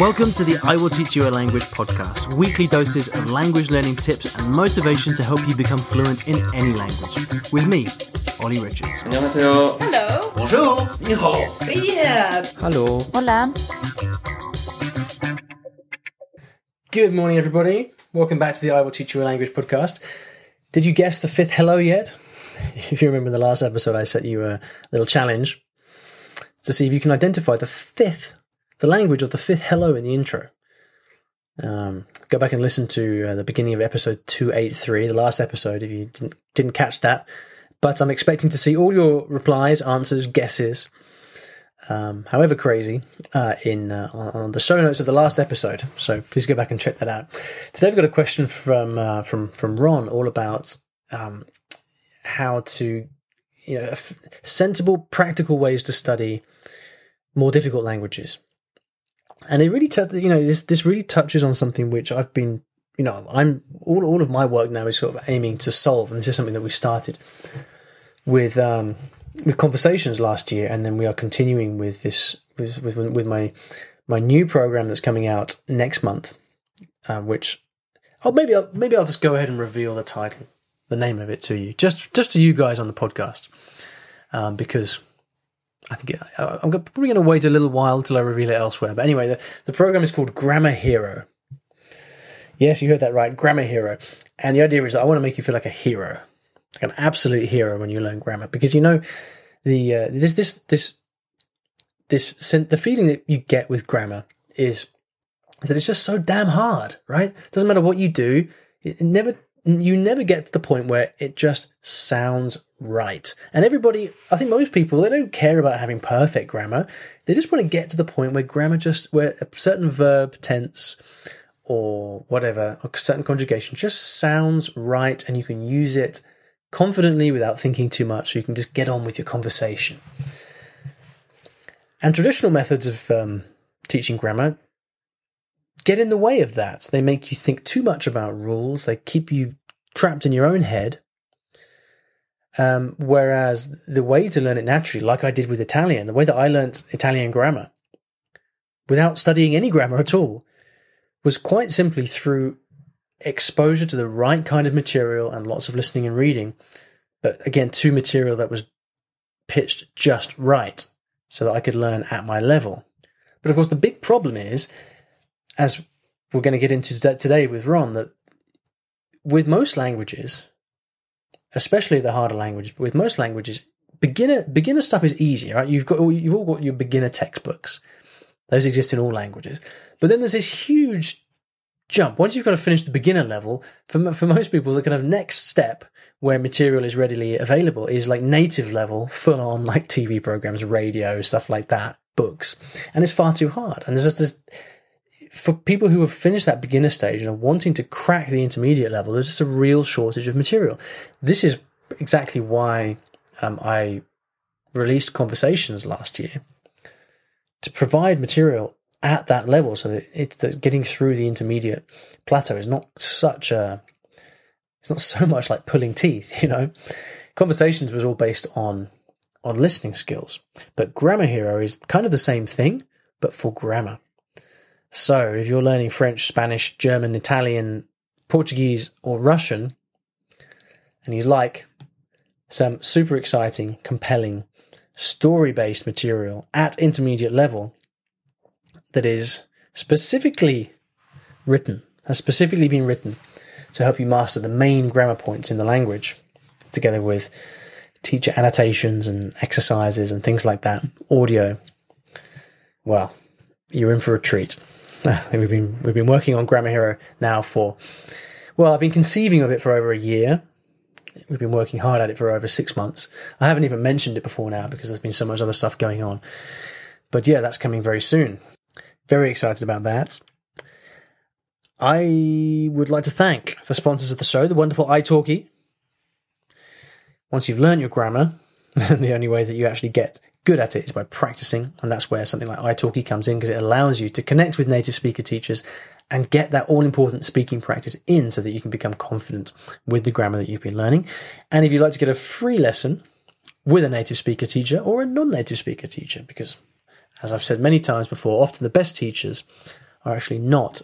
Welcome to the I Will Teach You a Language podcast, weekly doses of language learning tips and motivation to help you become fluent in any language. With me, Olly Richards. 안녕하세요. Hello. Bonjour. Ni. Yeah. Hello. Hola. Good morning, everybody. Welcome back to the I Will Teach You a Language podcast. Did you guess the fifth hello yet? If you remember the last episode, I set you a little challenge to see if you can identify the fifth the language of the fifth hello in the intro. Um, go back and listen to uh, the beginning of episode 283, the last episode, if you didn't, didn't catch that. But I'm expecting to see all your replies, answers, guesses, um, however crazy, uh, in uh, on, the show notes of the last episode. So please go back and check that out. Today we've got a question from uh, from from Ron, all about um, how to, you know, f- sensible, practical ways to study more difficult languages. And it really, t- you know, this this really touches on something which I've been, you know, I'm all all of my work now is sort of aiming to solve, and this is something that we started with um, with conversations last year, and then we are continuing with this with with, with my my new program that's coming out next month, uh, which oh maybe I'll, maybe I'll just go ahead and reveal the title, the name of it to you, just just to you guys on the podcast, um, because I think it, I- I'm probably going to wait a little while till I reveal it elsewhere. But anyway, the, the program is called Grammar Hero. Yes, you heard that right, Grammar Hero. And the idea is that I want to make you feel like a hero, like an absolute hero when you learn grammar, because you know the uh, this this this this the feeling that you get with grammar is is that it's just so damn hard, right? Doesn't matter what you do, it never you never get to the point where it just sounds right. And everybody, I think most people, they don't care about having perfect grammar. They just want to get to the point where grammar just where a certain verb, tense, or whatever, or certain conjugation just sounds right, and you can use it confidently without thinking too much. So you can just get on with your conversation. And traditional methods of um, teaching grammar get in the way of that. They make you think too much about rules. They keep you trapped in your own head. Um, whereas the way to learn it naturally, like I did with Italian, the way that I learnt Italian grammar, without studying any grammar at all, was quite simply through exposure to the right kind of material and lots of listening and reading. But again, to material that was pitched just right so that I could learn at my level. But of course, the big problem is, as we're going to get into today- today with Ron, that with most languages, especially the harder languages, but with most languages, beginner beginner stuff is easy, right? You've got you've all got your beginner textbooks; those exist in all languages. But then there's this huge jump. Once you've got to finish the beginner level, for for most people, the kind of next step where material is readily available is like native level, full on like TV programs, radio, stuff like that, books, and it's far too hard. And there's just this for people who have finished that beginner stage and are wanting to crack the intermediate level, there's just a real shortage of material. This is exactly why um, I released Conversations last year to provide material at that level so that, it, that getting through the intermediate plateau is not such a it's not so much like pulling teeth you know conversations was all based on on listening skills but grammar hero is kind of the same thing but for grammar so if you're learning french spanish german italian portuguese or russian and you'd like some super exciting compelling story based material at intermediate level that is specifically written, has specifically been written to help you master the main grammar points in the language, together with teacher annotations and exercises and things like that, audio. Well, you're in for a treat. We've been we've been working on Grammar Hero now for well, I've been conceiving of it for over a year. We've been working hard at it for over six months. I haven't even mentioned it before now because there's been so much other stuff going on. But yeah, that's coming very soon. Very excited about that. I would like to thank the sponsors of the show, the wonderful italki. Once you've learned your grammar, the only way that you actually get good at it is by practicing, and that's where something like italki comes in because it allows you to connect with native speaker teachers and get that all important speaking practice in so that you can become confident with the grammar that you've been learning. And if you'd like to get a free lesson with a native speaker teacher or a non native speaker teacher, because as I've said many times before, often the best teachers are actually not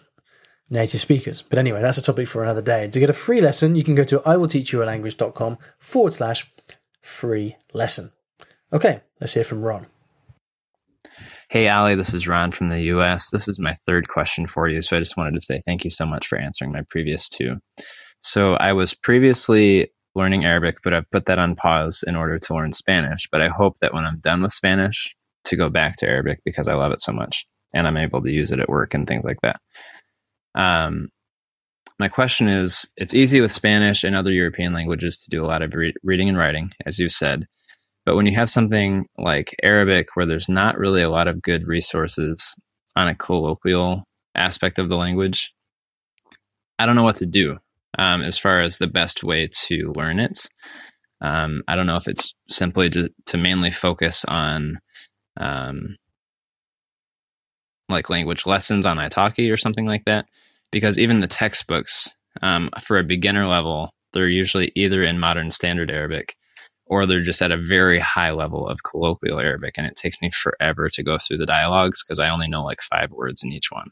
native speakers. But anyway, that's a topic for another day. To get a free lesson, you can go to iwillteachyoualanguage.com forward slash free lesson. Okay, let's hear from Ron. Hey, Olly, this is Ron from the US. This is my third question for you. So I just wanted to say thank you so much for answering my previous two. So I was previously learning Arabic, but I've put that on pause in order to learn Spanish. But I hope that when I'm done with Spanish, to go back to Arabic because I love it so much and I'm able to use it at work and things like that. Um, my question is it's easy with Spanish and other European languages to do a lot of re- reading and writing, as you've said. But when you have something like Arabic, where there's not really a lot of good resources on a colloquial aspect of the language, I don't know what to do um, as far as the best way to learn it. Um, I don't know if it's simply to, to mainly focus on um, like language lessons on Italki or something like that, because even the textbooks um, for a beginner level, they're usually either in modern standard Arabic or they're just at a very high level of colloquial Arabic, and it takes me forever to go through the dialogues because I only know like five words in each one.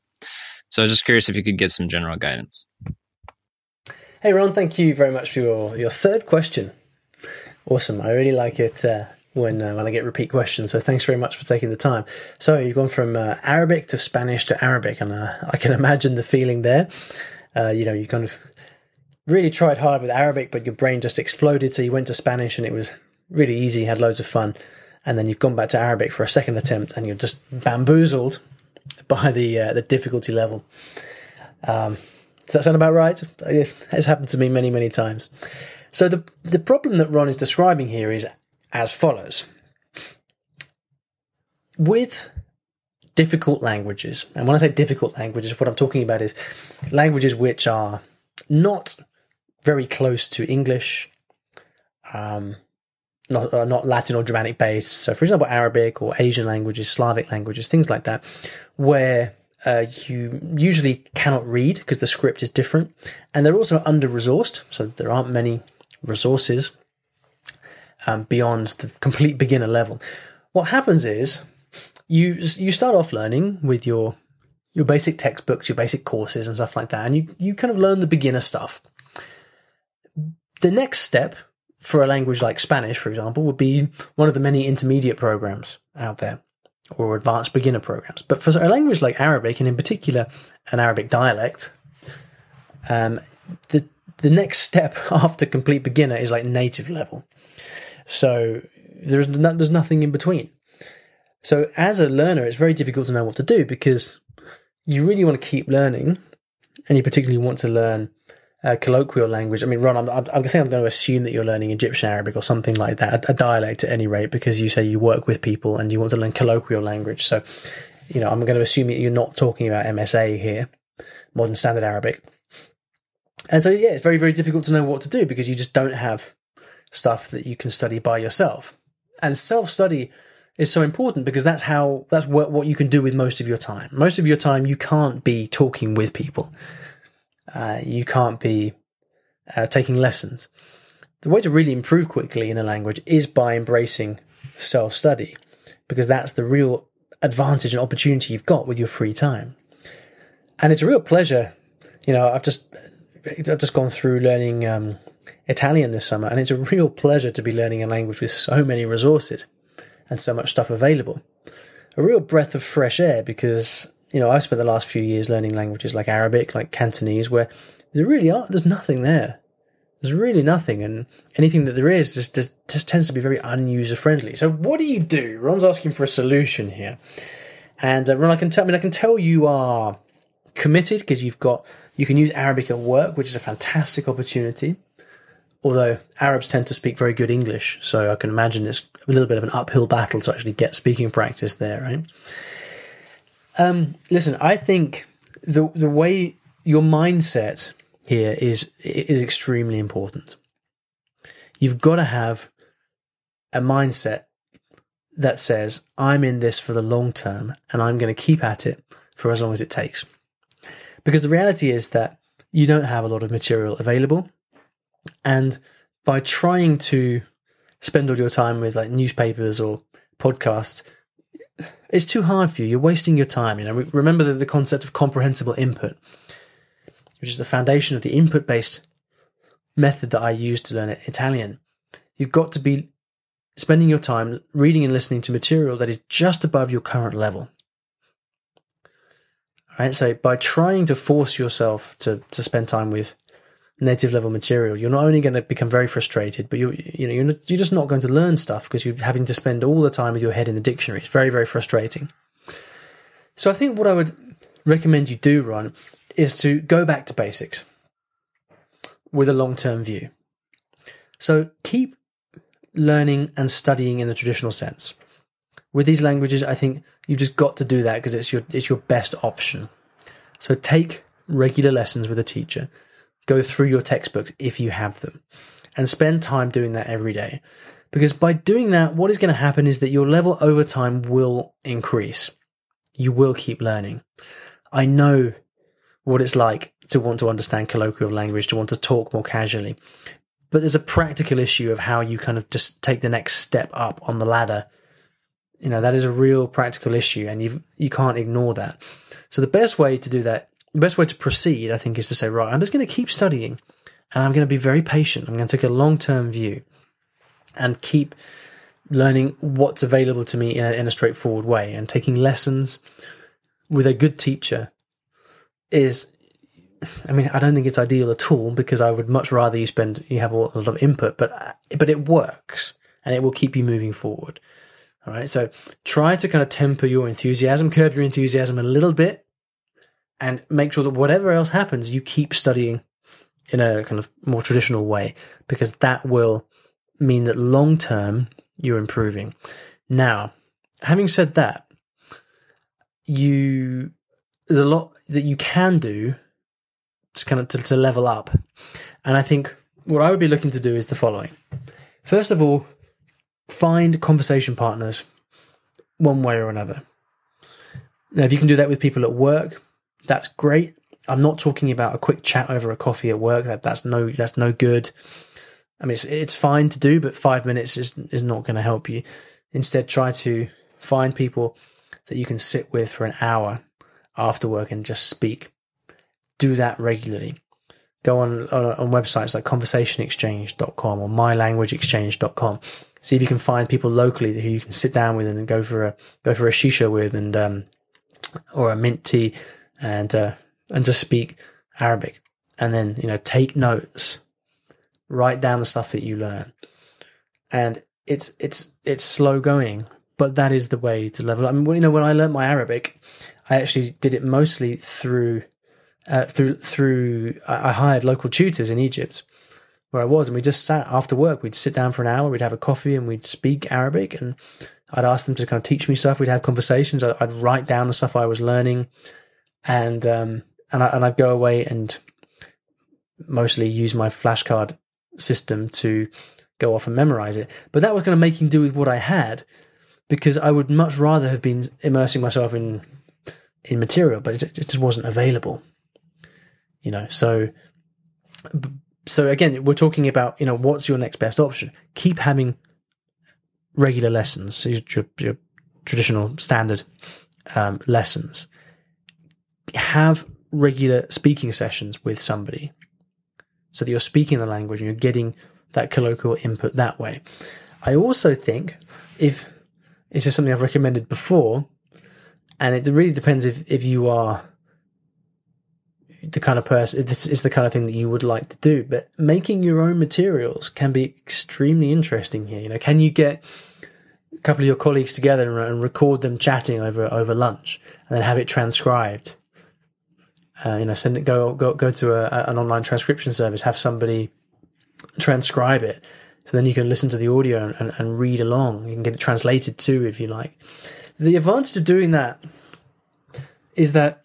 So I was just curious if you could get some general guidance. Hey Ron, thank you very much for your, your third question. Awesome, I really like it uh, when uh, when I get repeat questions. So thanks very much for taking the time. So you've gone from uh, Arabic to Spanish to Arabic, and uh, I can imagine the feeling there. Uh, you know, you kind of really tried hard with Arabic, but your brain just exploded. So you went to Spanish and it was really easy, had loads of fun. And then you've gone back to Arabic for a second attempt and you're just bamboozled by the uh, the difficulty level. Um, does that sound about right? It's happened to me many, many times. So the the problem that Ron is describing here is as follows. With difficult languages, and when I say difficult languages, what I'm talking about is languages which are not very close to English, um, not uh, not Latin or Germanic based. So, for example, Arabic or Asian languages, Slavic languages, things like that, where uh, you usually cannot read because the script is different, and they're also under resourced. So there aren't many resources um, beyond the complete beginner level. What happens is you you start off learning with your your basic textbooks, your basic courses, and stuff like that, and you you kind of learn the beginner stuff the next step for a language like Spanish, for example, would be one of the many intermediate programs out there or advanced beginner programs. But for a language like Arabic, and in particular an Arabic dialect, um, the the next step after complete beginner is like native level. So there's no, there's nothing in between. So as a learner, it's very difficult to know what to do because you really want to keep learning, and you particularly want to learn uh, colloquial language. I mean, Ron, I'm, I'm, I think I'm going to assume that you're learning Egyptian Arabic or something like that, a, a, dialect at any rate, because you say you work with people and you want to learn colloquial language. So, you know, I'm going to assume that you're not talking about MSA here, modern standard Arabic. And so, yeah, it's very, very difficult to know what to do because you just don't have stuff that you can study by yourself. And self study is so important because that's how, that's what, what you can do with most of your time. Most of your time, you can't be talking with people uh, you can't be uh, taking lessons. The way to really improve quickly in a language is by embracing self study, because that's the real advantage and opportunity you've got with your free time. And it's a real pleasure. You know, I've just I've just gone through learning um, Italian this summer, and it's a real pleasure to be learning a language with so many resources and so much stuff available. A real breath of fresh air because you know, I've spent the last few years learning languages like Arabic, like Cantonese, where there really are, there's nothing there. There's really nothing. And anything that there is just, just, just tends to be very unuser friendly. So what do you do? Ron's asking for a solution here. And uh, Ron, I can tell, I mean, I can tell you are committed because you've got, you can use Arabic at work, which is a fantastic opportunity. Although Arabs tend to speak very good English. So I can imagine it's a little bit of an uphill battle to actually get speaking practice there, right? Um, listen, I think the the way your mindset here is is extremely important. You've got to have a mindset that says, I'm in this for the long term and I'm going to keep at it for as long as it takes. Because the reality is that you don't have a lot of material available. And by trying to spend all your time with like newspapers or podcasts, it's too hard for you. You're wasting your time. You know, remember the, the concept of comprehensible input, which is the foundation of the input based method that I use to learn Italian. You've got to be spending your time reading and listening to material that is just above your current level. All right, so by trying to force yourself to, to spend time with native level material, you're not only going to become very frustrated, but you you know you're, not, you're just not going to learn stuff because you're having to spend all the time with your head in the dictionary. It's very very frustrating. So I think what I would recommend you do, Ron, is to go back to basics with a long term view. So keep learning and studying in the traditional sense. With these languages, I think you've just got to do that because it's your it's your best option. So take regular lessons with a teacher go through your textbooks if you have them and spend time doing that every day. Because by doing that, what is going to happen is that your level over time will increase. You will keep learning. I know what it's like to want to understand colloquial language, to want to talk more casually. But there's a practical issue of how you kind of just take the next step up on the ladder. You know, that is a real practical issue and you you can't ignore that. So the best way to do that the best way to proceed, I think, is to say, right, I'm just going to keep studying and I'm going to be very patient. I'm going to take a long term view and keep learning what's available to me in a, in a straightforward way and taking lessons with a good teacher is I mean, I don't think it's ideal at all because I would much rather you spend you have a lot of input, but but it works and it will keep you moving forward. All right, so try to kind of temper your enthusiasm, curb your enthusiasm a little bit, and make sure that whatever else happens, you keep studying in a kind of more traditional way because that will mean that long term you're improving. Now, having said that, you there's a lot that you can do to kind of to, to level up, and I think what I would be looking to do is the following. First of all, find conversation partners one way or another. Now, if you can do that with people at work, that's great. I'm not talking about a quick chat over a coffee at work. That that's no that's no good. I mean, it's it's fine to do, but five minutes is is not going to help you. Instead, try to find people that you can sit with for an hour after work and just speak. Do that regularly. Go on on, on websites like conversationexchange.com or mylanguageexchange.com. See if you can find people locally who you can sit down with and go for a go for a shisha with and um, or a mint tea and uh, and just speak Arabic, and then you know take notes, write down the stuff that you learn, and it's it's it's slow going, but that is the way to level. I mean, you know, when I learned my Arabic, I actually did it mostly through uh, through through I hired local tutors in Egypt where I was, and we just sat after work. We'd sit down for an hour, we'd have a coffee, and we'd speak Arabic, and I'd ask them to kind of teach me stuff. We'd have conversations. I'd write down the stuff I was learning, and um, and I, and I'd go away and mostly use my flashcard system to go off and memorize it. But that was going to make him do with what I had because I would much rather have been immersing myself in in material, but it, it just wasn't available. You know, so so again, we're talking about you know what's your next best option. Keep having regular lessons, your, your traditional standard um, lessons, have regular speaking sessions with somebody so that you're speaking the language and you're getting that colloquial input that way. I also think if this is something I've recommended before, and it really depends if, if you are the kind of person, this is the kind of thing that you would like to do, but making your own materials can be extremely interesting here. You know, can you get a couple of your colleagues together and record them chatting over, over lunch and then have it transcribed? Uh, you know, send it, go, go, go to a, an online transcription service, have somebody transcribe it. So then you can listen to the audio and, and read along. You can get it translated too, if you like. The advantage of doing that is that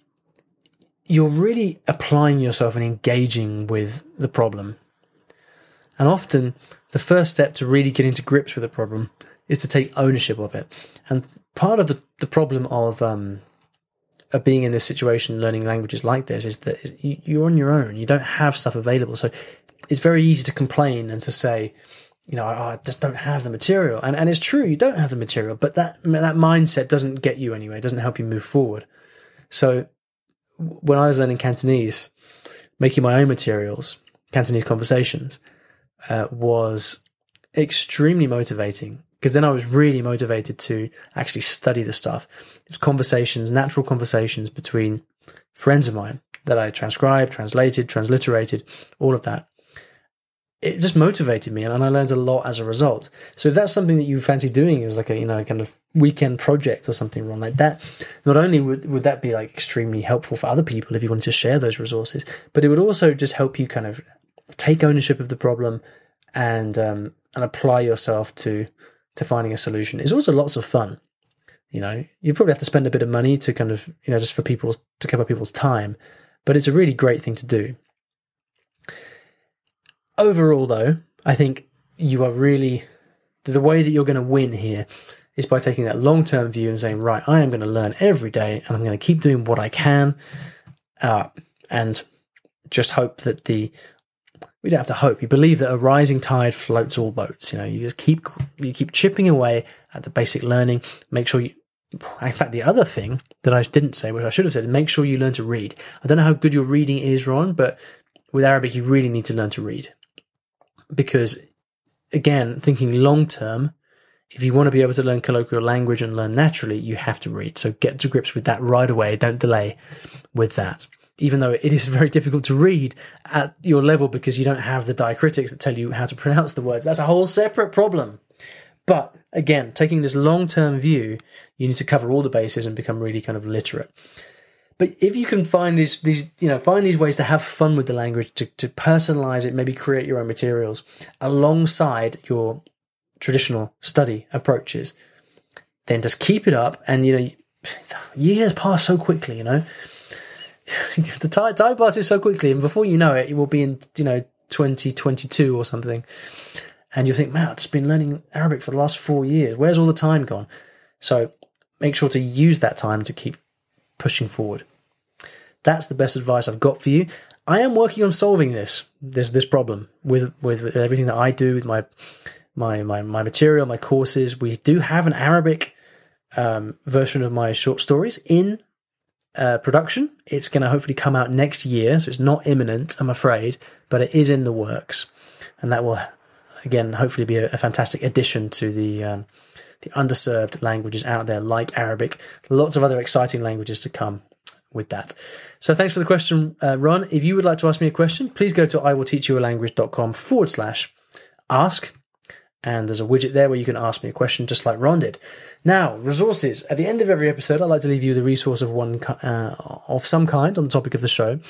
you're really applying yourself and engaging with the problem. And often the first step to really getting to grips with the problem is to take ownership of it. And part of the, the problem of, um, being in this situation, learning languages like this, is that you're on your own. You don't have stuff available, so it's very easy to complain and to say, you know, I, I just don't have the material. And, and it's true, you don't have the material, but that, that mindset doesn't get you anywhere. It doesn't help you move forward. So when I was learning Cantonese, making my own materials, Cantonese conversations, uh, was extremely motivating because then I was really motivated to actually study the stuff. It was conversations, natural conversations between friends of mine that I transcribed, translated, transliterated, all of that. It just motivated me and I learned a lot as a result. So if that's something that you fancy doing as like a, you know, kind of weekend project or something Ron like that, not only would, would that be like extremely helpful for other people if you wanted to share those resources, but it would also just help you kind of take ownership of the problem and, um, and apply yourself to, to finding a solution. It's also lots of fun. You know, you probably have to spend a bit of money to kind of, you know, just for people to cover people's time, but it's a really great thing to do. Overall, though, I think you are really the way that you're going to win here is by taking that long term view and saying, right, I am going to learn every day and I'm going to keep doing what I can. Uh, and just hope that the, we don't have to hope. You believe that a rising tide floats all boats. You know, you just keep, you keep chipping away at the basic learning. Make sure you, in fact, the other thing that I didn't say, which I should have said, make sure you learn to read. I don't know how good your reading is, Ron, but with Arabic, you really need to learn to read because again, thinking long term, if you want to be able to learn colloquial language and learn naturally, you have to read. So get to grips with that right away. Don't delay with that. Even though it is very difficult to read at your level because you don't have the diacritics that tell you how to pronounce the words. That's a whole separate problem. But again, taking this long term view, you need to cover all the bases and become really kind of literate. But if you can find these, these, you know, find these ways to have fun with the language, to, to personalize it, maybe create your own materials alongside your traditional study approaches, then just keep it up. And, you know, years pass so quickly, you know, the time, time passes so quickly. And before you know it, you will be in, you know, 2022 or something. And you think, man, I've just been learning Arabic for the last four years. Where's all the time gone? So make sure to use that time to keep pushing forward. That's the best advice I've got for you. I am working on solving this this this problem with with everything that I do with my my my, my material, my courses. We do have an Arabic um, version of my short stories in uh, production. It's going to hopefully come out next year, so it's not imminent, I'm afraid, but it is in the works, and that will again hopefully be a, a fantastic addition to the um, the underserved languages out there like Arabic. Lots of other exciting languages to come with that. So thanks for the question, uh, Ron. If you would like to ask me a question, please go to iwillteachyoualanguage.com forward slash ask. And there's a widget there where you can ask me a question just like Ron did. Now, resources. At the end of every episode, I like to leave you the resource of one uh, of some kind on the topic of the show.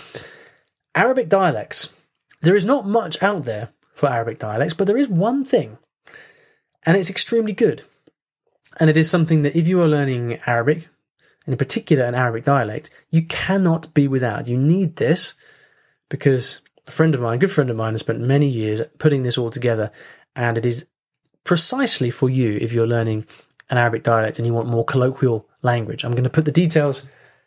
Arabic dialects. There is not much out there for Arabic dialects, but there is one thing, and it's extremely good. And it is something that if you are learning Arabic, and in particular an Arabic dialect, you cannot be without. You need this because a friend of mine, a good friend of mine, has spent many years putting this all together, and it is precisely for you if you're learning an Arabic dialect and you want more colloquial language. I'm going to put the details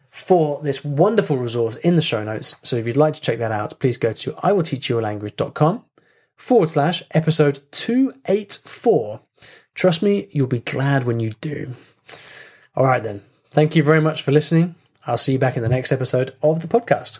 for this wonderful resource in the show notes. So if you'd like to check that out, please go to iwillteachyoualanguage.com forward slash episode 284. Trust me, you'll be glad when you do. All right, then. Thank you very much for listening. I'll see you back in the next episode of the podcast.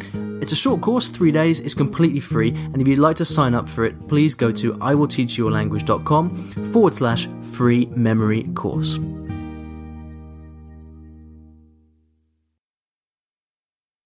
It's a short course, three days, it's completely free, and if you'd like to sign up for it, please go to iwillteachyoualanguage.com forward slash free memory course.